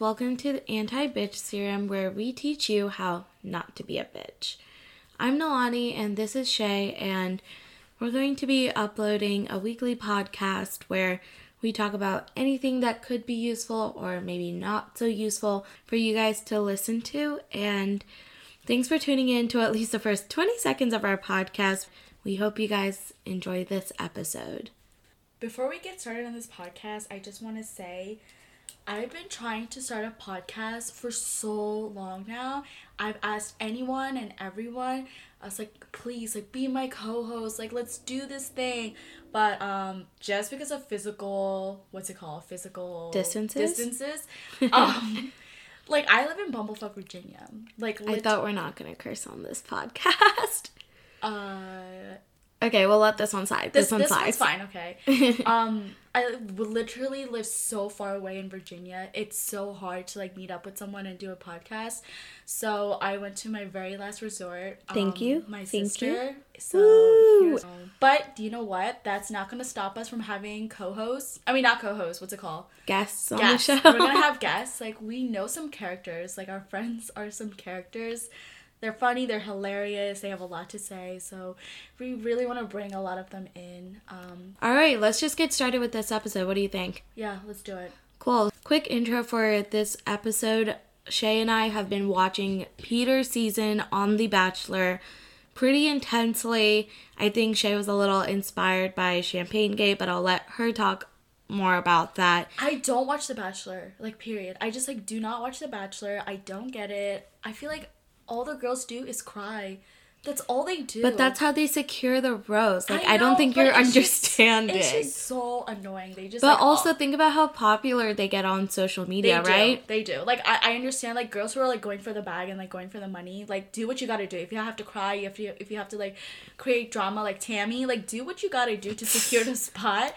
welcome to the Anti Bitch Serum where we teach you how not to be a bitch. I'm Nalani and this is Shay, and we're going to be uploading a weekly podcast where we talk about anything that could be useful or maybe not so useful for you guys to listen to. And thanks for tuning in to at least the first 20 seconds of our podcast. We hope you guys enjoy this episode. Before we get started on this podcast, I just want to say I've been trying to start a podcast for so long now. I've asked anyone and everyone. I was like, please, like, be my co-host. Like, let's do this thing. But um, just because of physical, what's it called? Physical Distances? Distances. um, like, I live in Bumblefuck, Virginia. Like, I thought we're not going to curse on this podcast. uh, Okay, we'll let this one slide. this, This, one this slides. one's fine. Okay. um, I literally live so far away in Virginia. It's so hard to like meet up with someone and do a podcast. So I went to my very last resort. Thank um, you. My Thank you. sister. So, here's- but do you know what? That's not gonna stop us from having co-hosts. I mean, not co-hosts. What's it called? Guests on guests. the show. We're gonna have guests. Like we know some characters. Like our friends are some characters. They're funny. They're hilarious. They have a lot to say. So we really want to bring a lot of them in. Um, All right, let's just get started with this episode. What do you think? yeah, let's do it. Cool. Quick intro for this episode. Shay and I have been watching Peter's season on The Bachelor pretty intensely. I think Shay was a little inspired by Champagne Gate, but I'll let her talk more about that. I don't watch The Bachelor. Like period. I just like do not watch The Bachelor. I don't get it. I feel like all the girls do is cry. That's all they do. But that's how they secure the rose. Like I, know, don't think you're it's just- understanding. it's just so annoying. They just but like, also all- think about how popular they get on social They media, do. right? They do. Like I, I understand like girls who are like going for the bag and like going for the money, like do what you gotta do. If you have to cry, if you if you have to like create drama like Tammy, like do what you gotta do to secure the spot.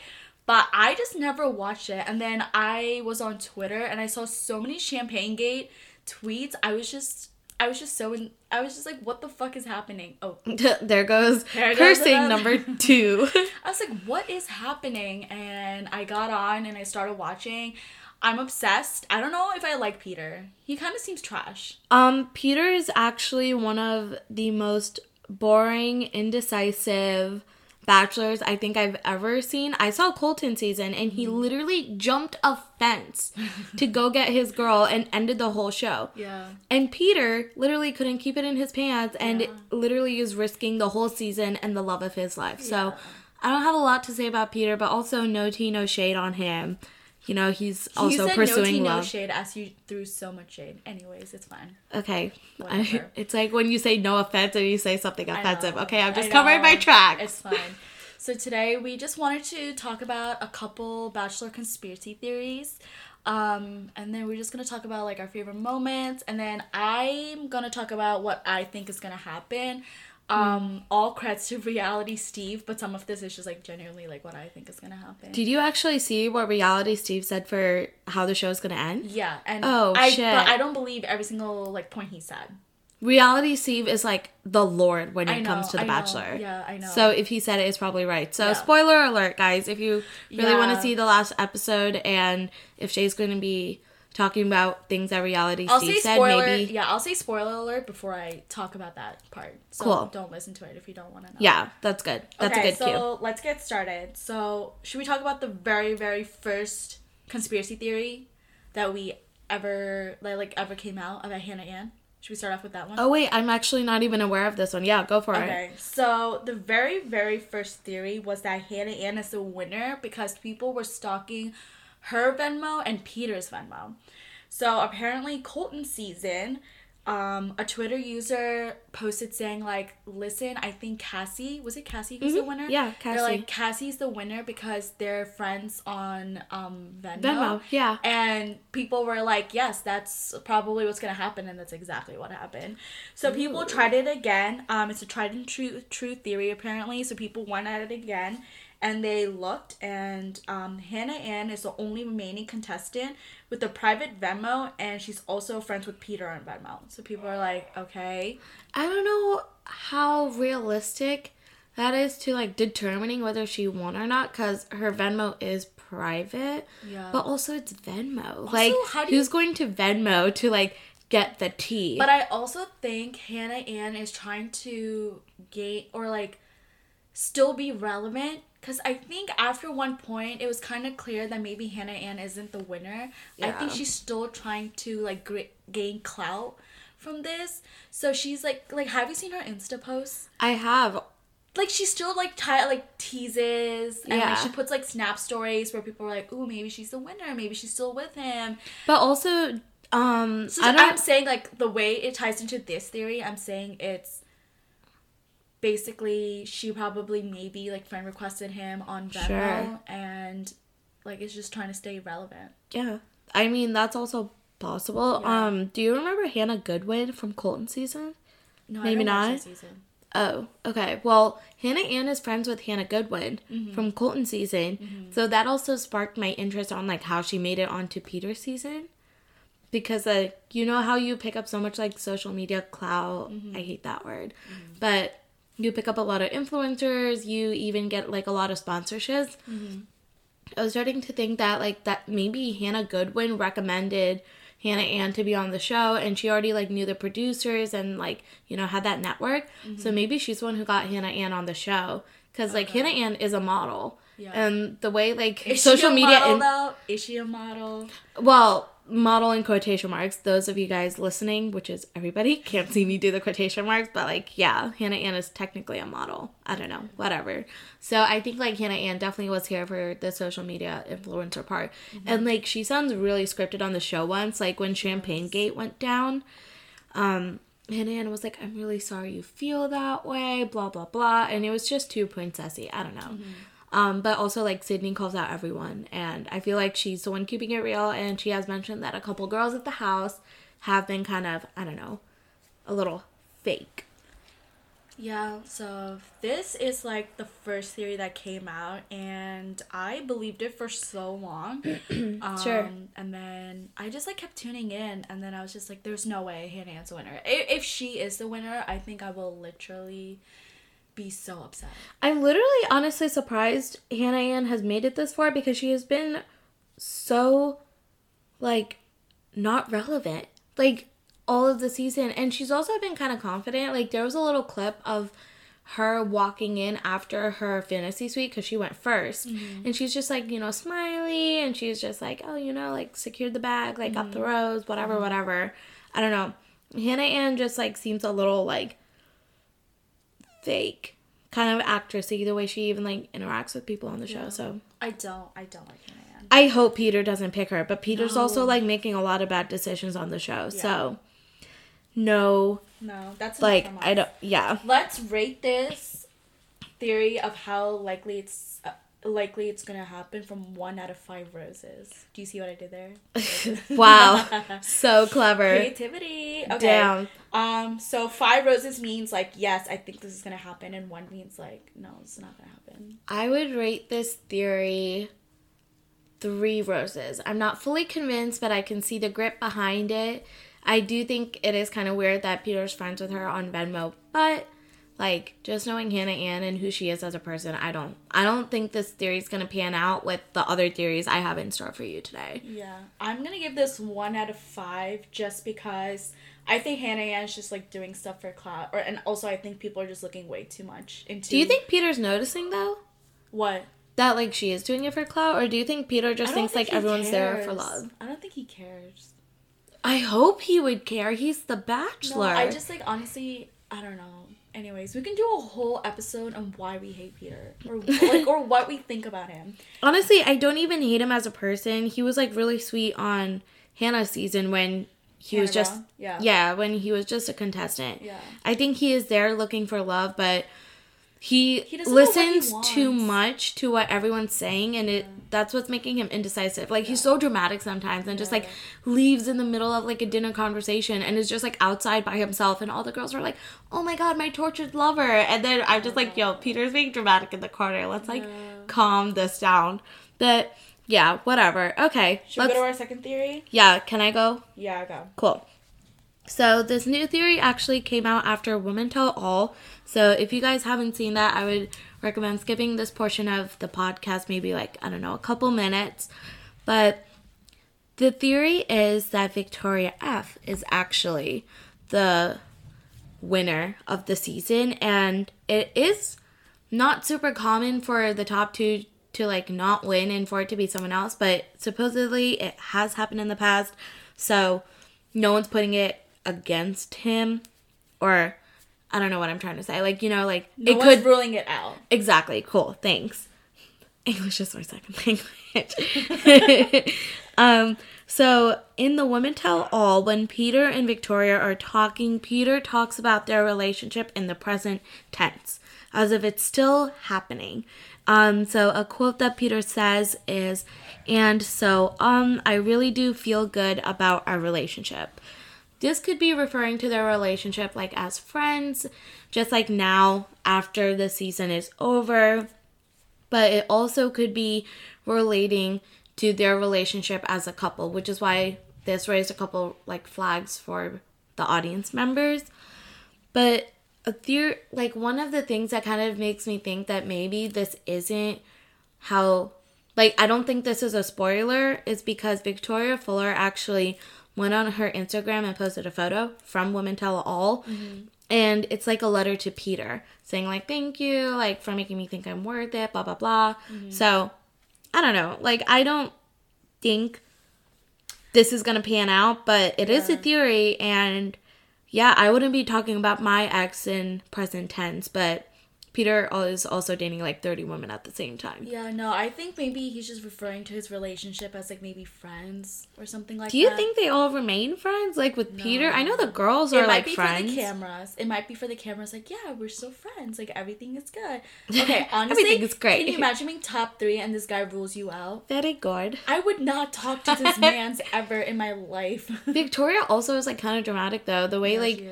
But I just never watched it. And then I was on Twitter and I saw so many Champagne Gate tweets. I was just I was just so in, I was just like, what the fuck is happening? Oh, there goes There cursing number two. I was like, what is happening? And I got on and I started watching. I'm obsessed. I don't know if I like Peter. He kind of seems trash. Um, Peter is actually one of the most boring, indecisive bachelors I think I've ever seen. I saw Colton season and he mm-hmm. literally jumped a fence to go get his girl and ended the whole show. Yeah. And Peter literally couldn't keep it in his pants and Yeah. literally is risking the whole season and the love of his life. So I don't have a lot to say about Peter, but also no tea, no shade on him. You know, he's you also said pursuing no tea, no shade as you threw so much shade. Anyways, it's fine. Okay. Whatever. it's like when you say no offense and you say something I offensive. Okay, I'm just covering my tracks. It's fine. So today we just wanted to talk about a couple bachelor conspiracy theories. Um, and then we're just gonna talk about like our favorite moments, and then I'm gonna talk about what I think is gonna happen. Um, all credits to reality Steve, but some of this is just like genuinely like what I think is gonna happen. Did you actually see what reality Steve said for how the show is gonna end? yeah, and Oh, I shit. but I don't believe every single like point he said. Reality Steve is like the Lord when it know, comes to The I know. Bachelor. Yeah, I know. So if he said it, it's probably right. So Yeah. spoiler alert, guys. If you really want to see the last episode and if Shay's going to be talking about things that reality I'll Steve say said, spoiler. maybe. Yeah, I'll say spoiler alert before I talk about that part. So Cool. don't listen to it if you don't want to know. Yeah, that's good. That's okay, a good cue. so let's get started. So should we talk about the very, very first conspiracy theory that we ever that like ever came out about Hannah Ann? Should we start off with that one? Oh wait, I'm actually not even aware of this one. Yeah, go for it. Okay, so the very, very first theory was that Hannah Ann is the winner because people were stalking her Venmo and Peter's Venmo. So apparently, Colton season, um, a Twitter user posted saying like, "Listen, I think Cassie was it Cassie who's the winner? Mm-hmm. Yeah, They're like Cassie's the winner because they're friends on um Venmo. Venmo, yeah. And people were like, yes, that's probably what's gonna happen, and that's exactly what happened. So people tried it again. Um, it's a tried and true true theory apparently. So people went at it again, and they looked, and um, Hannah Ann is the only remaining contestant with a private Venmo, and she's also friends with Peter on Venmo. So people are like, okay, I don't know how realistic that is to like determining whether she won or not because her Venmo is private. Yeah. But also it's Venmo. like how do you- who's going to Venmo to like get the tea? But I also think Hannah Ann is trying to gain or like still be relevant because I think after one point it was kind of clear that maybe Hannah Ann isn't the winner. I think she's still trying to like gain clout from this. So she's like like have you seen her Insta posts? I have Like she still like ti- like teases and Yeah. like she puts like snap stories where people are like, "Ooh, maybe she's the winner. Maybe she's still with him." but also um So I I'm saying like the way it ties into this theory, I'm saying it's basically she probably maybe like friend requested him on Venmo Sure. and like it's just trying to stay relevant. yeah. I mean that's also possible. Yeah. Um do you remember Hannah Godwin from Colton season? No, Maybe not. season. Oh, okay. Well, Hannah Ann is friends with Hannah Godwin Mm-hmm. from Colton season. So that also sparked my interest on like how she made it onto Peter's season. Because like you know how you pick up so much like social media clout. Mm-hmm. I hate that word. But you pick up a lot of influencers, you even get like a lot of sponsorships. Mm-hmm. I was starting to think that like that maybe Hannah Godwin recommended Hannah Ann to be on the show and she already like knew the producers and like you know had that network. Mm-hmm. So maybe she's the one who got Hannah Ann on the show cuz like Hannah Ann is a model. Yeah. And the way like Is social media model, in-? Is she a model? well, model in quotation marks. Those of you guys listening, which is everybody, can't see me do the quotation marks, but like, yeah, Hannah Ann is technically a model. I don't know, whatever. So I think like Hannah Ann definitely was here for the social media influencer part. And like, she sounds really scripted on the show once. Like when Champagne Gate went down, um, Hannah Ann was like, I'm really sorry you feel that way, blah, blah, blah. And it was just too princessy. I don't know. Um, but also like Sydney calls out everyone, and I feel like she's the one keeping it real. And she has mentioned that a couple girls at the house have been kind of I don't know, a little fake. Yeah, so this is like the first theory that came out, and I believed it for so long. um, Sure. And then I just like kept tuning in, and then I was just like, "There's no way Hannah Ann's the winner. If, if she is the winner, I think I will literally be so upset." I'm literally honestly surprised Hannah Ann has made it this far because she has been so like not relevant like all of the season. And she's also been kind of confident. Like there was a little clip of her walking in after her fantasy suite because she went 1st mm-hmm. and she's just like you know smiley and she's just like oh you know like secured the bag like up the mm-hmm. rose whatever mm-hmm. whatever. I don't know. Hannah ann just like seems a little like fake kind of actressy the way she even like interacts with people on the show. So I don't. I don't like Hannah Ann. I hope Peter doesn't pick her, but Peter's also like making a lot of bad decisions on the show. So no, No, that's like I don't. Yeah, Let's rate this theory of how likely it's uh, likely it's gonna happen from one out of five roses. Do you see what I did there? wow, so clever. Creativity. Okay. Damn. Um. So five roses means like yes, I think this is gonna happen, and one means like no, it's not gonna happen. I would rate this theory three roses. I'm not fully convinced, but I can see the grip behind it. I do think it is kind of weird that Peter's friends with her on Venmo, but like just knowing Hannah Ann and who she is as a person, I don't I don't think this theory is gonna pan out with the other theories I have in store for you today. Yeah, I'm gonna give this one out of five just because I think Hannah Ann's just like doing stuff for clout, or and also I think people are just looking way too much into. Do you think Peter's noticing though? what? That like she is doing it for clout, or do you think Peter just thinks think like everyone's there for love? I don't think he cares. I hope he would care. He's the bachelor. No, bachelor. I just like honestly, I don't know. Anyways, we can do a whole episode on why we hate Peter, or like, or what we think about him. Honestly, I don't even hate him as a person. He was like really sweet on Hannah's season when he was just Brown? yeah, yeah, when he was just a contestant. yeah. I think he is there looking for love, but he, He what he listens too much to what everyone's saying and it that's what's making him indecisive. Like he's so dramatic sometimes and just like leaves in the middle of like a dinner conversation and is just like outside by himself and all the girls are like, "Oh my god, my tortured lover." And then I'm just like, "Yo, Peter's being dramatic in the corner. Let's like calm this down." But yeah, whatever. Okay. Should we let's go to our second theory? Yeah, can I go? Yeah, go. Cool. So this new theory actually came out after Women Tell All. So if you guys haven't seen that, I would recommend skipping this portion of the podcast, maybe like, I don't know, a couple minutes. But the theory is that Victoria F is actually the winner of the season and it is not super common for the top two to like not win and for it to be someone else, but supposedly it has happened in the past. So no one's putting it against him or I don't know what I'm trying to say. Like, you know, like No it one's could ruling it out. Exactly. Cool. Thanks. English is my second language. um, so in the Women Tell All, when Peter and Victoria are talking, Peter talks about their relationship in the present tense, as if it's still happening. Um, so a quote that Peter says is, and so, um, I really do feel good about our relationship. This could be referring to their relationship like as friends, just like now after the season is over. But it also could be relating to their relationship as a couple, which is why this raised a couple like flags for the audience members. But a theory, like one of the things that kind of makes me think that maybe this isn't how, like, I don't think this is a spoiler, is because Victoria Fuller actually went on her Instagram and posted a photo from Women Tell All. Mm-hmm. And it's like a letter to Peter saying, like, thank you, like, for making me think I'm worth it, blah, blah, blah. Mm-hmm. So, I don't know. Like, I don't think this is going to pan out, but it is a theory. And yeah, I wouldn't be talking about my ex in present tense, but Peter is also dating like 30 women at the same time. Yeah, no, I think maybe he's just referring to his relationship as like maybe friends or something like that. Do you that. think they all remain friends? Like with Peter? I know the girls it are might like be friends. for the cameras. It might be for the cameras. Like, yeah, we're still friends. Like everything is good. Okay, honestly, Everything is great. Can you imagine being top three and this guy rules you out? Very good. I would not talk to this man's ever in my life. Victoria also is like kind of dramatic though. The way like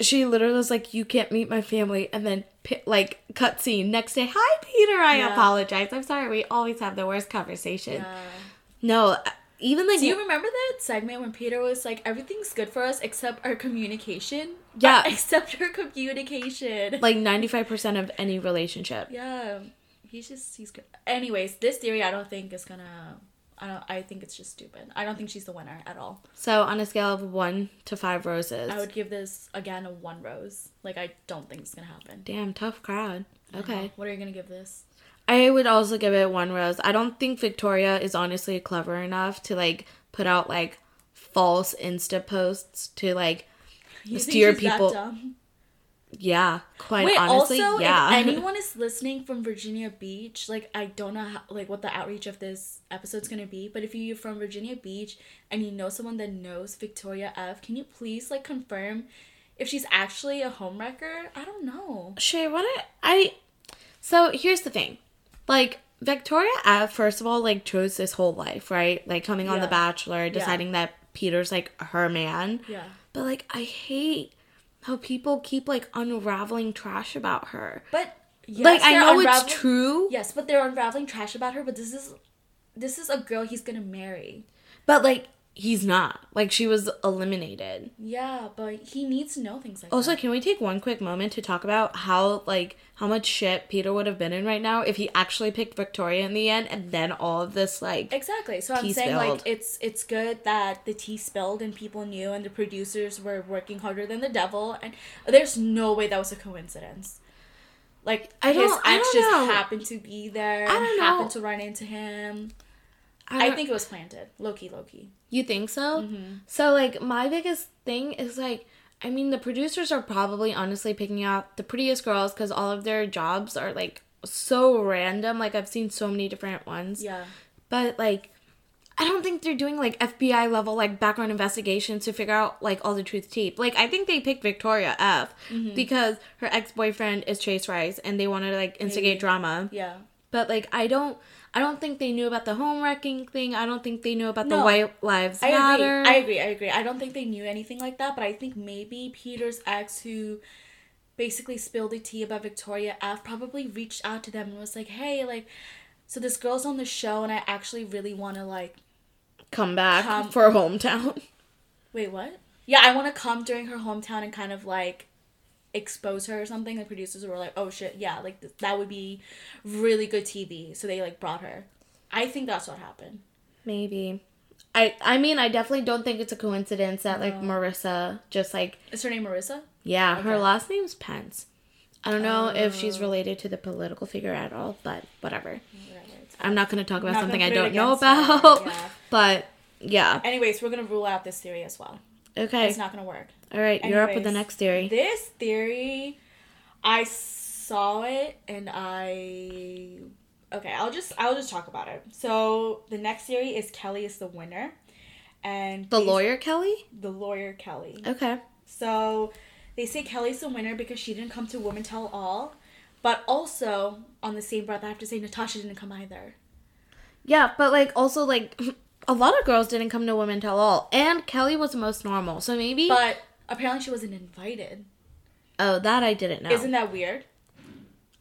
She literally was like, "You can't meet my family," and then like cut scene next day. Hi, Peter. I Yeah. apologize. I'm sorry. We always have the worst conversation. Yeah. No, uh, even like Do you remember that segment when Peter was like, "Everything's good for us except our communication"? Yeah. except our communication. like 95 percent of any relationship. Yeah, he's just he's good. Anyways, this theory I don't think is gonna. I don't. I think it's just stupid. I don't think she's the winner at all. So on a scale of one to five roses, I would give this again a one rose. Like I don't think it's gonna happen. damn tough crowd. Okay, What are you gonna give this? I would also give it one rose. I don't think Victoria is honestly clever enough to like put out like false Insta posts to like You steer people. Yeah, quite Wait, honestly, also, yeah. if anyone is listening from Virginia Beach, like I don't know how, like what the outreach of this episode's gonna be, but if you're from Virginia Beach and you know someone that knows Victoria F, can you please like confirm if she's actually a homewrecker? I don't know. Shay, what I, I so here's the thing. Like Victoria F first of all like chose this whole life, right? Like coming on Yeah. The Bachelor, deciding that Peter's like her man. Yeah. But like I hate how people keep like unraveling trash about her. But yes, like I know it's true, Yes, but they're unraveling trash about her. But this is this is a girl he's gonna marry. but like he's not. Like she was eliminated. Yeah, but he needs to know things like Also, that. can we take one quick moment to talk about how like how much shit Peter would have been in right now if he actually picked Victoria in the end and then all of this like Exactly. So I'm saying spilled. like it's it's good that the tea spilled and people knew and the producers were working harder than the devil and there's no way that was a coincidence. Like I his don't- I ex don't just know. happened to be there I and don't know. happened to run into him. I, don't- think it was planted. Loki Loki. You think so? Mm-hmm. So like my biggest thing is like I mean the producers are probably honestly picking out the prettiest girls cuz all of their jobs are like so random like I've seen so many different ones. Yeah. But like I don't think they're doing like FBI level like background investigations to figure out like all the truth tape. Like I think they picked Victoria F Mm-hmm. because her ex-boyfriend is Chase Rice and they want to like instigate Maybe. drama. Yeah. But like I don't I don't think they knew about the home wrecking thing. I don't think they knew about the White Lives I Matter. agree. I agree. I agree. I don't think they knew anything like that, but I think maybe Peter's ex, who basically spilled the tea about Victoria F, probably reached out to them and was like, "Hey, like, so this girl's on the show, and I actually really want to like." come back Come- for hometown. Wait, what? yeah, I want to come during her hometown and kind of like expose her or something. The producers were like, oh shit, yeah, like th- that would be really good TV. So they like brought her. I think that's what happened. Maybe. I I mean I definitely don't think it's a coincidence that like No. Merissa just like Is her name Merissa? yeah, her Okay. last name's Pence. I don't know if she's Oh. related to the political figure at all, but whatever. Whatever, I'm not going to talk about Not something I don't know her, about. yeah. But yeah. Anyways, we're gonna rule out this theory as well. Okay. It's not gonna work. All right, you're up with the next theory. This theory, I saw it and I. Okay, I'll just I'll just talk about it. So the next theory is Kelly is the winner, and The lawyer Kelly? the lawyer Kelly. Okay. So they say Kelly's the winner because she didn't come to Women Tell All, but also on the same breath, I have to say Natasha didn't come either. Yeah, but like also like a lot of girls didn't come to Women Tell All, and Kelly was the most normal. So maybe. But apparently she wasn't invited. oh, that I didn't know. Isn't that weird?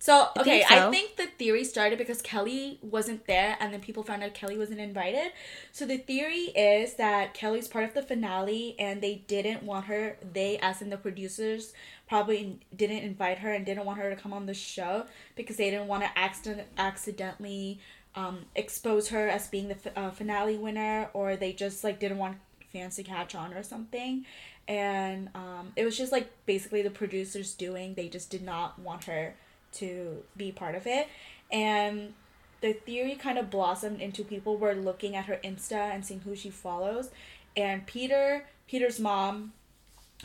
So I okay, think I think the theory started because Kelly wasn't there, and then people found out Kelly wasn't invited. So the theory is that Kelly's part of the finale, and they didn't want her. They, as in the producers, probably didn't invite her and didn't want her to come on the show because they didn't want to accident accidentally um, expose her as being the fi- uh, finale winner, or they just like didn't want fans to catch on or something. And um, it was just like basically the producers doing. They just did not want her to be part of it. And the theory kind of blossomed into people were looking at her Insta and seeing who she follows. And Peter, Peter's mom,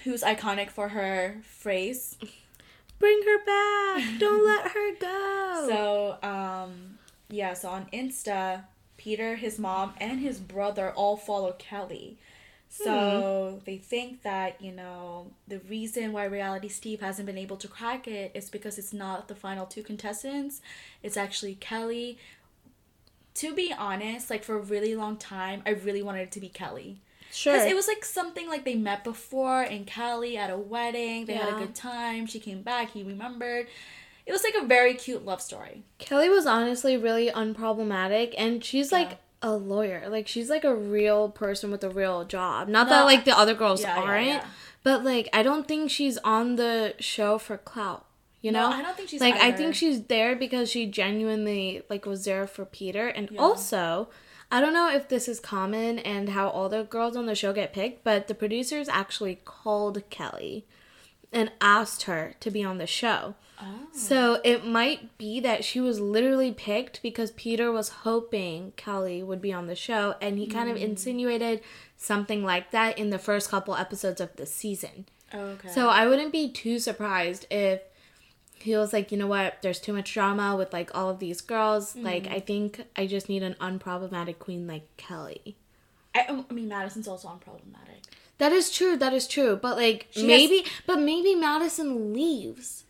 who's iconic for her phrase. Bring her back. Don't let her go. So, um, yeah, so on Insta, Peter, his mom, and his brother all follow Kelly. Hmm. So they think that, you know, the reason why Reality Steve hasn't been able to crack it is because it's not the final two contestants. It's actually Kelly. To be honest, like for a really long time, I really wanted it to be Kelly. sure. Because it was like something like they met before in Kelly at a wedding. They had a good time. She came back. He remembered. It was like a very cute love story. Kelly was honestly really unproblematic, and she's like Yeah. A lawyer. Like she's like a real person with a real job. Not No, that like the other girls yeah, yeah, aren't, yeah. but like I don't think she's on the show for clout. You know, No, I don't think she's like I think she's there because she genuinely like was there for Peter, and Yeah. also. I don't know if this is common and how all the girls on the show get picked, but the producers actually called Kelly and asked her to be on the show. Oh. So it might be that she was literally picked because Peter was hoping Kelly would be on the show, and he kind of mm. insinuated something like that in the first couple episodes of the season. Oh, okay. So I wouldn't be too surprised if he was like, you know what, there's too much drama with like all of these girls. Like, mm. I think I just need an unproblematic queen like Kelly. I, oh, I mean, Madison's also unproblematic. That is true. That is true. But like She has- maybe, but maybe Madison leaves.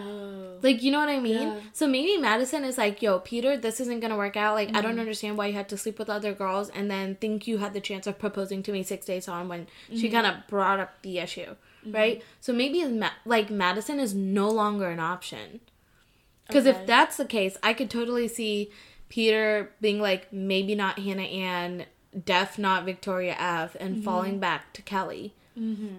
Oh. Like, you know what I mean? Yeah. So maybe Madison is like, yo, Peter, this isn't gonna work out. Like, I Mm-hmm. don't understand why you had to sleep with other girls and then think you had the chance of proposing to me six days on when she Mm-hmm. kind of brought up the issue, right? So maybe, Ma- like, Madison is no longer an option. Because Okay. if that's the case, I could totally see Peter being like, maybe not Hannah Ann, Def not Victoria F, and Mm-hmm. falling back to Kelly.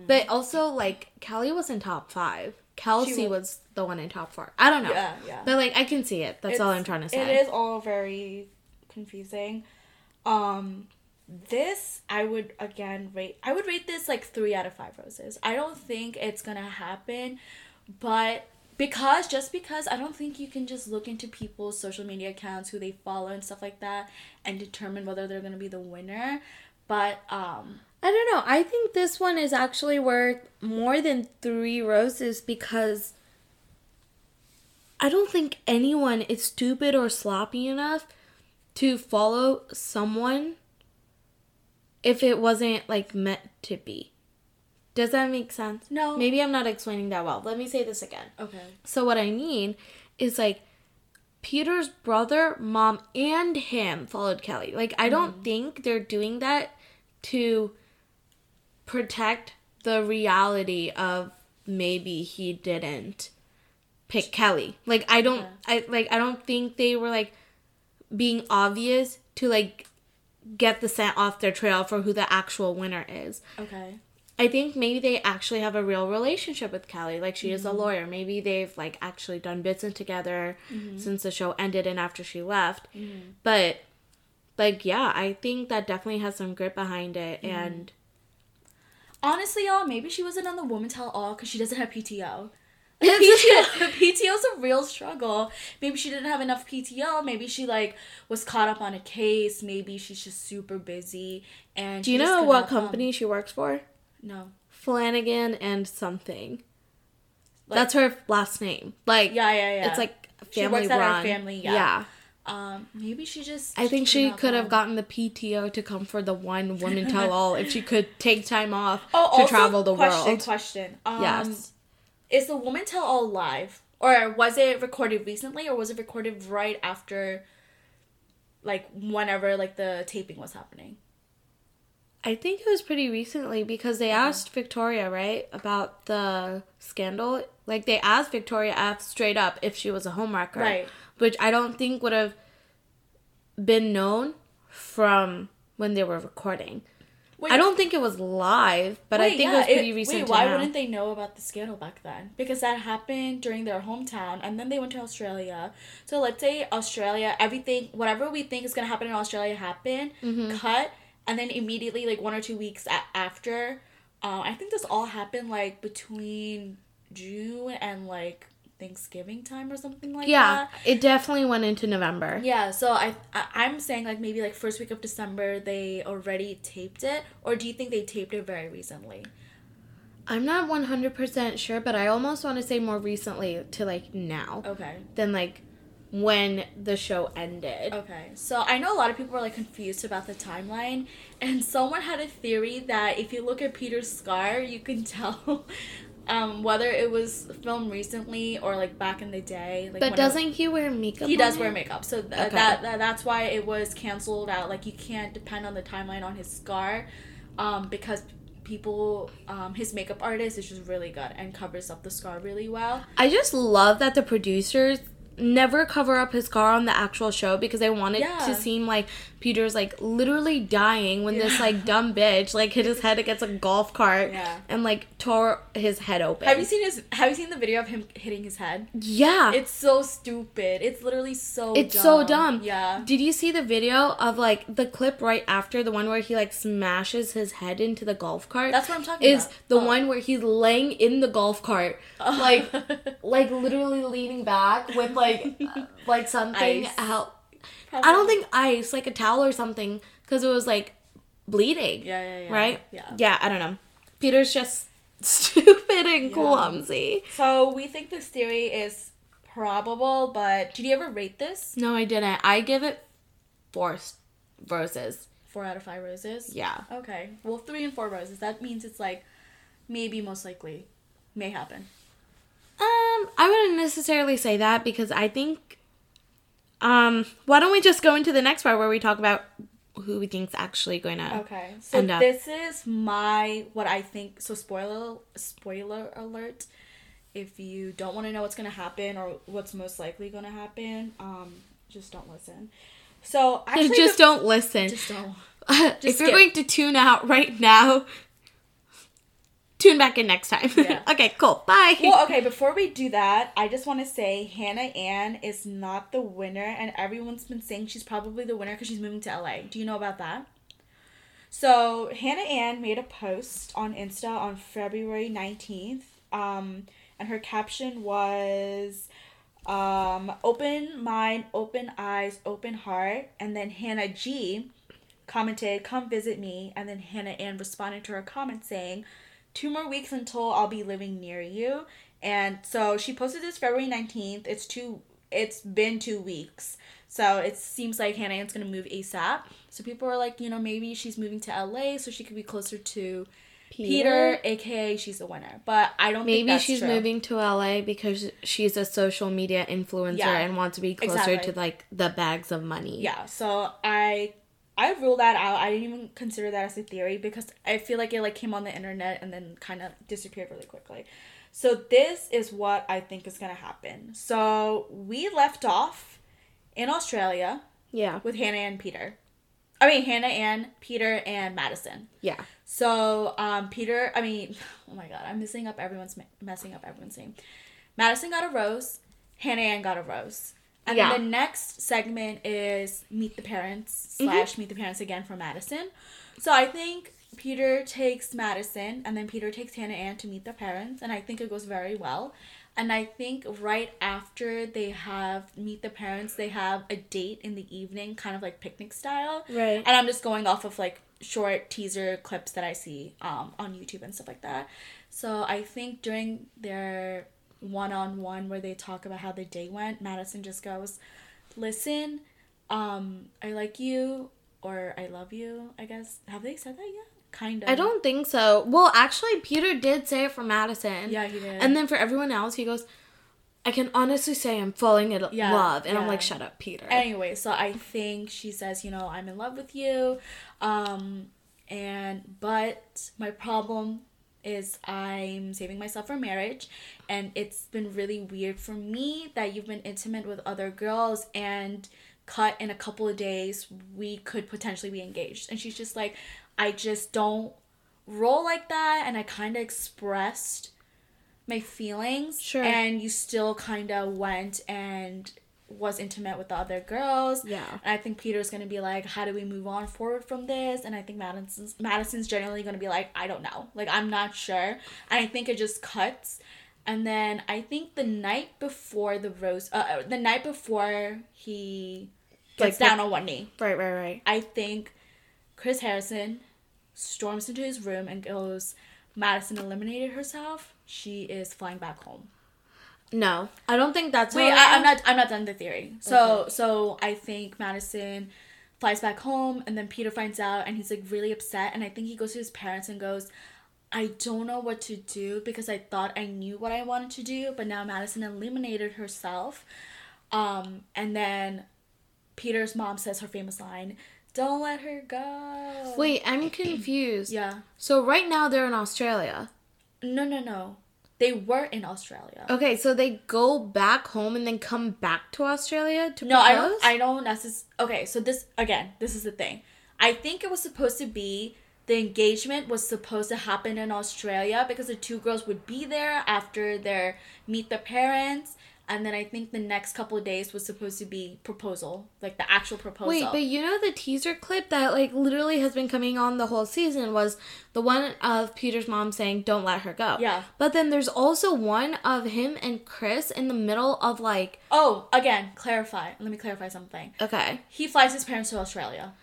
But also, like, Kelly was in top five. Kelsey was. was the one in top four. I don't know. Yeah, yeah. But, like, I can see it. That's all I'm trying to say. It is all very confusing. Um, this I would again rate. I would rate this like three out of five roses. I don't think it's gonna happen, but because just because I don't think you can just look into people's social media accounts, who they follow and stuff like that, and determine whether they're gonna be the winner. But um, I don't know. I think this one is actually worth more than three roses because I don't think anyone is stupid or sloppy enough to follow someone if it wasn't like meant to be. Does that make sense? No. Maybe I'm not explaining that well. Let me say this again. okay, So what I mean is like Peter's brother, mom, and him followed Kelly. Like I don't mm-hmm. think they're doing that to protect the reality of maybe he didn't pick Kelly. Like I don't I like I don't think they were like being obvious to like get the scent off their trail for who the actual winner is. okay, I think maybe they actually have a real relationship with Kelly. Like she is a mm-hmm. lawyer. Maybe they've like actually done business together mm-hmm. since the show ended and after she left. Mm-hmm. But like yeah, I think that definitely has some grit behind it and Honestly, y'all, maybe she wasn't on the woman tell all because she doesn't have PTO. PTO, PTO is a real struggle. Maybe she didn't have enough PTO. Maybe she like was caught up on a case. Maybe she's just super busy. And Do you know what come. company she works for? No. Flanagan and something. Like- That's her last name. Like Yeah, yeah, yeah. it's like She family works at her run. family, yeah. yeah. um, maybe she just. I think she could have gotten the PTO to come for the one woman tell all if she could take time off Oh, to travel the question, world. Question. Um, yes. Is the woman tell all live, or was it recorded recently, or was it recorded right after, like whenever like the taping was happening? I think it was pretty recently because they asked Victoria, right, about the scandal. Like they asked Victoria F straight up if she was a homewrecker. Right. Which I don't think would have been known from when they were recording. Wait, I don't think it was live, but I think yeah, it was pretty it- recent. Wait, why know. wouldn't they know about the scandal back then? Because that happened during their hometown, and then they went to Australia. So let's say Australia, everything, whatever we think is gonna happen in Australia, happened, Mm-hmm. cut, and then immediately, like one or two weeks a- after, uh, I think this all happened like between June and like Thanksgiving time or something like Yeah, that. Yeah, it definitely went into November. Yeah, so I, I I'm saying like maybe like first week of December they already taped it, or do you think they taped it very recently? I'm not 100% sure, but I almost want to say more recently to like now Okay. than like when the show ended. Okay, so I know a lot of people were like confused about the timeline, and someone had a theory that if you look at Peter's scar, you can tell um, whether it was filmed recently or like back in the day. Like But doesn't he wear makeup? he does on wear makeup, so th- Okay. that, that that's why it was canceled out. Like you can't depend on the timeline on his scar, um, because people, um, his makeup artist is just really good and covers up the scar really well. I just love that the producers never cover up his scar on the actual show because they wanted Yeah. to seem like Peter's like literally dying when this like dumb bitch like hit his head against a golf cart Yeah. and like tore his head open. Have you seen his? Have you seen the video of him hitting his head? Yeah. It's so stupid. It's literally so. It's dumb. so dumb. Yeah. Did you see the video of like the clip right after the one where he like smashes his head into the golf cart? That's what I'm talking Is about. Is the Oh. one where he's laying in the golf cart, oh. like like literally leaning back with like like something Ice. out. I don't think ice, like a towel or something, because it was like bleeding. Yeah, yeah, yeah. Right? Yeah. Yeah, I don't know. Peter's just stupid and clumsy. So we think this theory is probable, but did you ever rate this? No, I didn't. I give it four roses. Four out of five roses. Yeah. Okay. Well, three and four roses. That means it's like maybe most likely may happen. Um, I wouldn't necessarily say that because I think. Um, why don't we just go into the next part where we talk about who we think's actually going to? Okay. So End up. this is my what I think. So spoiler spoiler alert. If you don't want to know what's gonna happen or what's most likely gonna happen, um, just don't listen. So actually, just the- don't listen. just don't. if you're going to tune out right now, tune back in next time. Yeah. okay, cool. Bye. Well, okay, before we do that, I just want to say Hannah Ann is not the winner, and everyone's been saying she's probably the winner because she's moving to LA. Do you know about that? So, Hannah Ann made a post on Insta on February 19th, um, and her caption was um, open mind, open eyes, open heart. And then Hannah G commented, come visit me. And then Hannah Ann responded to her comment saying, two more weeks until I'll be living near you. And so she posted this February 19th. It's two it's been two weeks. So it seems like Hannah Ann's gonna move ASAP. So people are like, you know, maybe she's moving to LA so she could be closer to Peter, aka she's the winner. But I don't think Maybe she's true. moving to LA because she's a social media influencer Yeah, and wants to be closer exactly. to like the bags of money. Yeah, so I I ruled that out. I didn't even consider that as a theory because I feel like it like came on the internet and then kind of disappeared really quickly. So this is what I think is gonna happen. So we left off in Australia Yeah. with Hannah and Peter. I mean Hannah and Peter and Madison. Yeah. So um, Peter, I mean, oh my god, I'm messing up everyone's messing up everyone's name. Madison got a rose. Hannah Ann got a rose. And Yeah. then the next segment is meet the parents Mm-hmm. slash meet the parents again for Madison. So I think Peter takes Madison and then Peter takes Hannah Ann to meet the parents, and I think it goes very well. And I think right after they have meet the parents, they have a date in the evening, kind of like picnic style. Right. And I'm just going off of like short teaser clips that I see um, on YouTube and stuff like that. So I think during their one on one where they talk about how the day went, Madison just goes, Listen, um, I like you or I love you, I guess. Have they said that yet? Kind of. I don't think so. Well, actually, Peter did say it for Madison. Yeah, he did. And then for everyone else, he goes, I can honestly say I'm falling in Yeah, love. And I'm like, shut up, Peter. Anyway, so I think she says, you know, I'm in love with you. Um and but my problem is I'm saving myself for marriage and it's been really weird for me that you've been intimate with other girls and cut in a couple of days we could potentially be engaged. And she's just like I just don't roll like that and I kind of expressed my feelings Sure. and you still kind of went and was intimate with the other girls Yeah. and i think peter's gonna be like how do we move on forward from this and i think madison's madison's generally gonna be like i don't know like i'm not sure and i think it just cuts and then i think the night before the rose uh, uh, the night before he gets Like, down on one knee right, right, right. I think Chris Harrison storms into his room and goes, Madison eliminated herself. She is flying back home. No, I don't think that's Wait, I, I'm not. I'm not done the theory. So, so I think Madison flies back home, and then Peter finds out, and he's like really upset. And I think he goes to his parents and goes, "I don't know what to do because I thought I knew what I wanted to do, but now Madison eliminated herself." Um, and then Peter's mom says her famous line, "Don't let her go." Wait, I'm confused. Yeah. So right now they're in Australia. No, no, no. They were in Australia. Okay, so they go back home and then come back to Australia to No, I don't. I don't necessarily. Okay, so this again. This is the thing. I think it was supposed to be the engagement was supposed to happen in Australia because the two girls would be there after their meet the parents, and then I think the next couple of days was supposed to be proposal, like the actual proposal. Wait, but you know the teaser clip that like literally has been coming on the whole season was the one of Peter's mom saying don't let her go. Yeah. But then there's also one of him and Chris in the middle of like oh, again, clarify. Let me clarify something. okay. He flies his parents to Australia.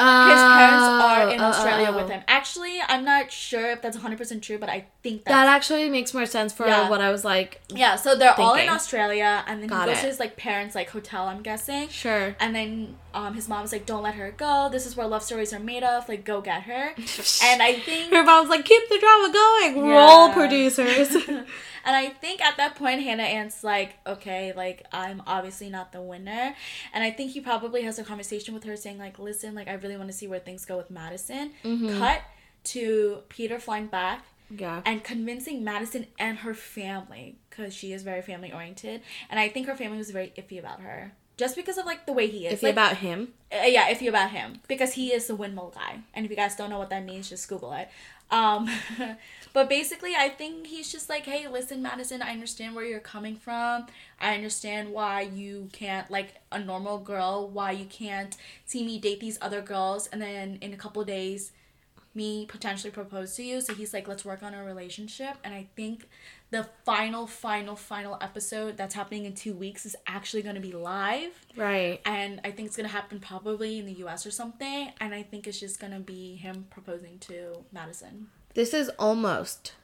His parents are in oh, Australia oh, oh. with him. Actually, I'm not sure if that's 100% true, but I think that's That actually makes more sense for Yeah. what I was like. Yeah, so they're all in Australia, and then Got he goes it. to his like parents' like hotel. I'm guessing. Sure. And then um, his mom's like, "Don't let her go. This is where love stories are made of. Like, go get her." and I think, Her mom's like, keep the drama going. Yeah. Roll producers. and I think at that point, Hannah Ann's like, "Okay, like I'm obviously not the winner." And I think he probably has a conversation with her, saying like, "Listen, like I really want to see where things go with Madison." Mm-hmm. Cut to Peter flying back yeah. and convincing Madison and her family because she is very family oriented, and I think her family was very iffy about her just because of like the way he is. If like, about him. Uh, yeah, iffy about him because he is the windmill guy, and if you guys don't know what that means, just Google it. Um, but basically, I think he's just like, hey, listen, Madison, I understand where you're coming from. I understand why you can't like a normal girl, why you can't see me date these other girls, and then in a couple days me potentially propose to you. So he's like, let's work on a relationship. And I think the final, final, final episode that's happening in two weeks is actually going to be live. Right. And I think it's going to happen probably in the US or something. And I think it's just going to be him proposing to Madison. This is almost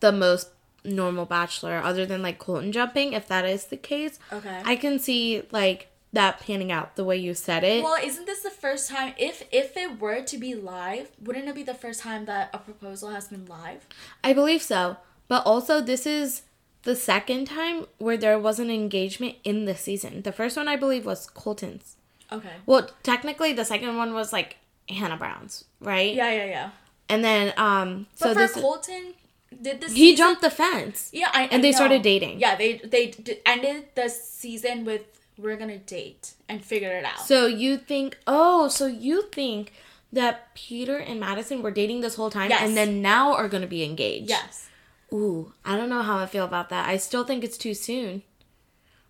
the most normal bachelor, other than like Colton jumping. If that is the case, Okay. I can see like that panning out the way you said it. well, isn't this the first time if if it were to be live, wouldn't it be the first time that a proposal has been live? I believe so. But also, this is the second time where there was an engagement in the season. The first one, I believe, was Colton's. Okay. Well, technically, the second one was like Hannah Brown's, right? Yeah, yeah, yeah. And then, um, But so for this Colton, did this he season- jumped the fence. Yeah, I, And I they started dating. Yeah, they they d- ended the season with we're gonna date and figure it out. So you think? Oh, so you think that Peter and Madison were dating this whole time, Yes. and then now are going to be engaged? yes. Ooh, I don't know how I feel about that. I still think it's too soon.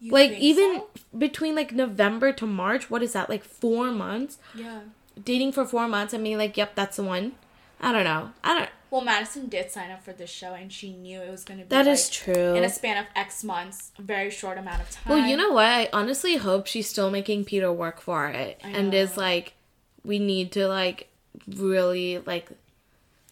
You like even so? between like November to March, what is that? Like four months? Yeah. Dating for four months and being like, "Yep, that's the one." I don't know. I don't. Well, Madison did sign up for this show, and she knew it was gonna be. That like, is true. In a span of X months, a very short amount of time. Well, you know what? I honestly hope she's still making Peter work for it I and is like, we need to like really like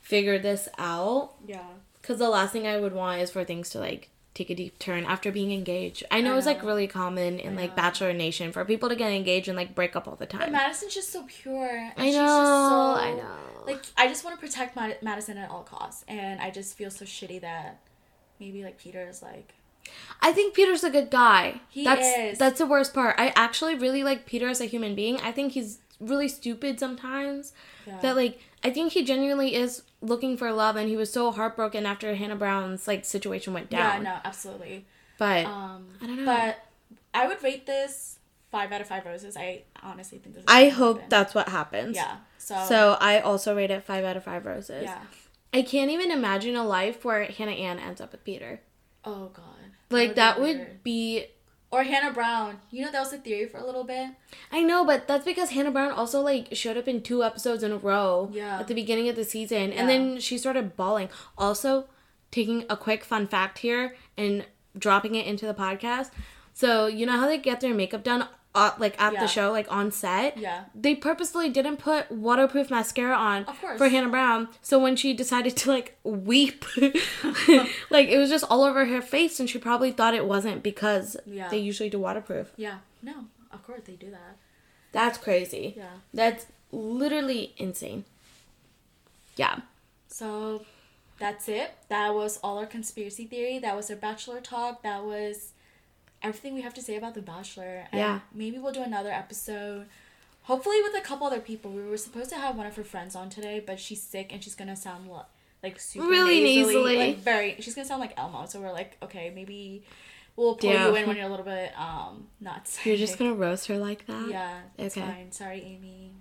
figure this out Yeah. Because the last thing I would want is for things to like take a deep turn after being engaged. I know I it's like really common in like know. Bachelor Nation for people to get engaged and like break up all the time. But. Madison's just so pure. and I she's know, just so- I know. Like, I just want to protect Mad- Madison at all costs, and I just feel so shitty that maybe like Peter is like. I think Peter's a good guy. He that's is. that's the worst part. I actually really like Peter as a human being. I think he's really stupid sometimes. Yeah. That like I think he genuinely is looking for love and he was so heartbroken after Hannah Brown's like situation went down. yeah, no, absolutely. But Um, I don't know. But I would rate this five out of five roses. I honestly think this. Is I hope happen. that's what happens. Yeah. So. So I also rate it five out of five roses. Yeah. I can't even imagine a life where Hannah Ann ends up with Peter. Oh God. Like be that weird. would be Or Hannah Brown. You know that was a theory for a little bit. I know, but that's because Hannah Brown also like showed up in two episodes in a row Yeah. at the beginning of the season, Yeah. and then she started bawling. Also, taking a quick fun fact here and dropping it into the podcast. So you know how they get their makeup done, uh, like at Yeah. the show, like on set. Yeah. They purposely didn't put waterproof mascara on for Hannah Brown. So when she decided to like weep, like it was just all over her face, and she probably thought it wasn't because Yeah. they usually do waterproof. Yeah. No. Of course they do that. That's crazy. Yeah. That's literally insane. Yeah. So that's it. That was all our conspiracy theory. That was our bachelor talk. That was everything we have to say about the bachelor. And Yeah. Maybe we'll do another episode. Hopefully with a couple other people. We were supposed to have one of her friends on today, but she's sick and she's gonna sound lo- like super Really nasally. like very. She's gonna sound like Elmo. So we're like, okay, maybe we'll pull Yeah. you in when you're a little bit um nuts. You're just gonna roast her like that? Yeah, it's Okay. fine. Sorry, Amy.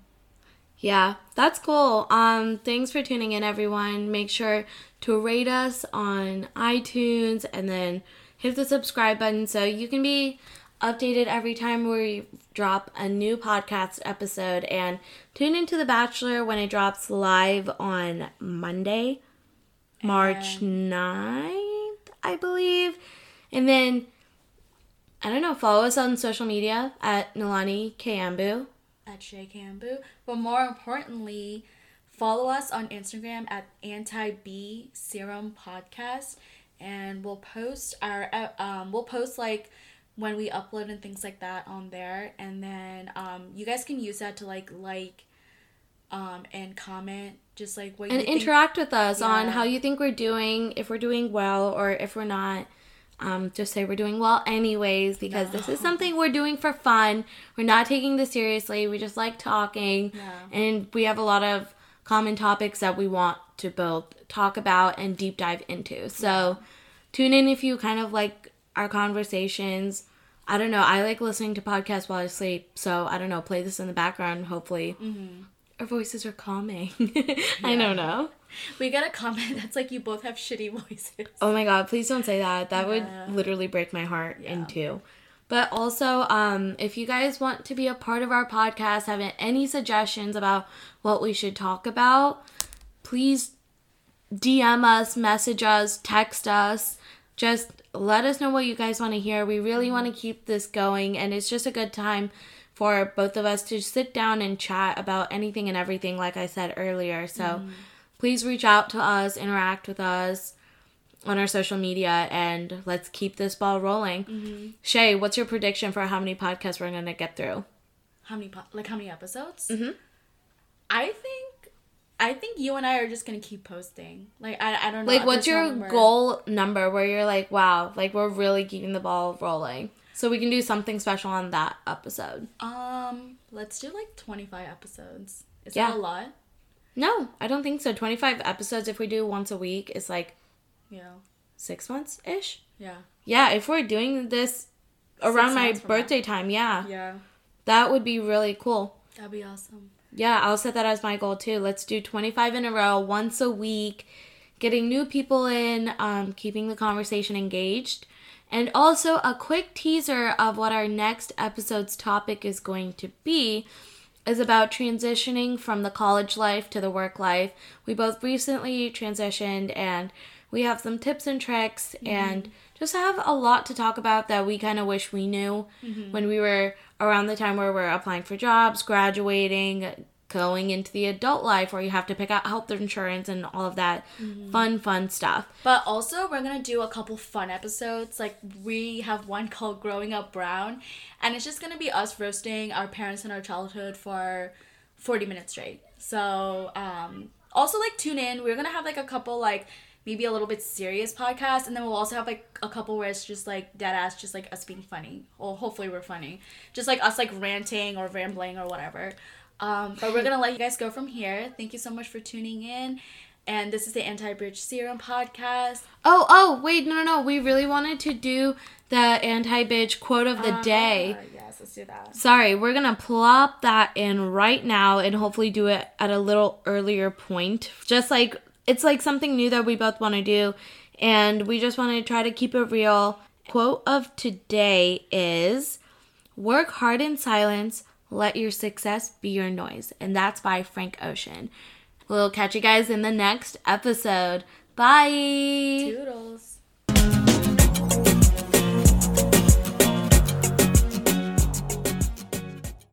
Yeah, that's cool. Um, thanks for tuning in, everyone. Make sure to rate us on iTunes and then hit the subscribe button so you can be updated every time we drop a new podcast episode. And tune into The Bachelor when it drops live on Monday, March 9th, I believe. And then, I don't know, follow us on social media at Nilani Kayambu. at Shay Cambu. But more importantly, follow us on Instagram at Anti B Serum Podcast, and we'll post our uh, um we'll post like when we upload and things like that on there, and then um you guys can use that to like like um and comment just like what and you think- interact with us on how you think we're doing, if we're doing well or if we're not. Um, just say we're doing well anyways because this is something we're doing for fun. We're not taking this seriously. We just like talking, Yeah. and we have a lot of common topics that we want to both talk about and deep dive into. So tune in if you kind of like our conversations. I don't know. I like listening to podcasts while I sleep, so I don't know. Play this in the background. Hopefully, our voices are calming. I don't know. we got a comment that's like you both have shitty voices. Oh my god, please don't say that. That Yeah. would literally break my heart in two. But also, um, if you guys want to be a part of our podcast, have any suggestions about what we should talk about, please DM us, message us, text us. Just let us know what you guys want to hear. We really want to mm-hmm. keep this going, and it's just a good time for both of us to sit down and chat about anything and everything, like I said earlier. So mm-hmm. please reach out to us, interact with us on our social media, and let's keep this ball rolling. Mm-hmm. Shay, what's your prediction for how many podcasts we're going to get through? How many po- like how many episodes? Mm-hmm. I think I think you and I are just gonna keep posting. Like I, I don't know. Like, what's your number. goal number where you're like, wow, like we're really keeping the ball rolling? So we can do something special on that episode. Um, let's do like twenty five episodes. Is Yeah. that a lot? No, I don't think so. 25 episodes, if we do once a week, is like Yeah. six months ish. Yeah. Yeah, if we're doing this around my now. birthday time. Yeah. Yeah, That would be really cool. that'd be awesome. Yeah, I'll set that as my goal too. Let's do 25 in a row, once a week, getting new people in, um, keeping the conversation engaged. And also a quick teaser of what our next episode's topic is going to be is about transitioning from the college life to the work life. We both recently transitioned and we have some tips and tricks and just have a lot to talk about that we kind of wish we knew when we were around the time where we're applying for jobs, graduating, going into the adult life where you have to pick out health insurance and all of that fun, fun stuff. But also, we're gonna do a couple fun episodes. Like we have one called "Growing Up Brown," and it's just gonna be us roasting our parents in our childhood for forty minutes straight. So, um, also like tune in. We're gonna have like a couple like maybe a little bit serious podcast, and then we'll also have like a couple where it's just like dead ass, just like us being funny. Well, hopefully we're funny, just like us like ranting or rambling or whatever. Um, but we're gonna let you guys go from here. Thank you so much for tuning in. And this is the Anti Bitch Serum podcast. Oh, oh, wait, no, no, no. We really wanted to do the anti bitch quote of the day. Uh, yes, let's do that. Sorry, we're gonna plop that in right now and hopefully do it at a little earlier point. Just like it's like something new that we both want to do, and we just want to try to keep it real. Quote of today is Work hard in silence, let your success be your noise. And that's by Frank Ocean. We'll catch you guys in the next episode. Bye. Toodles.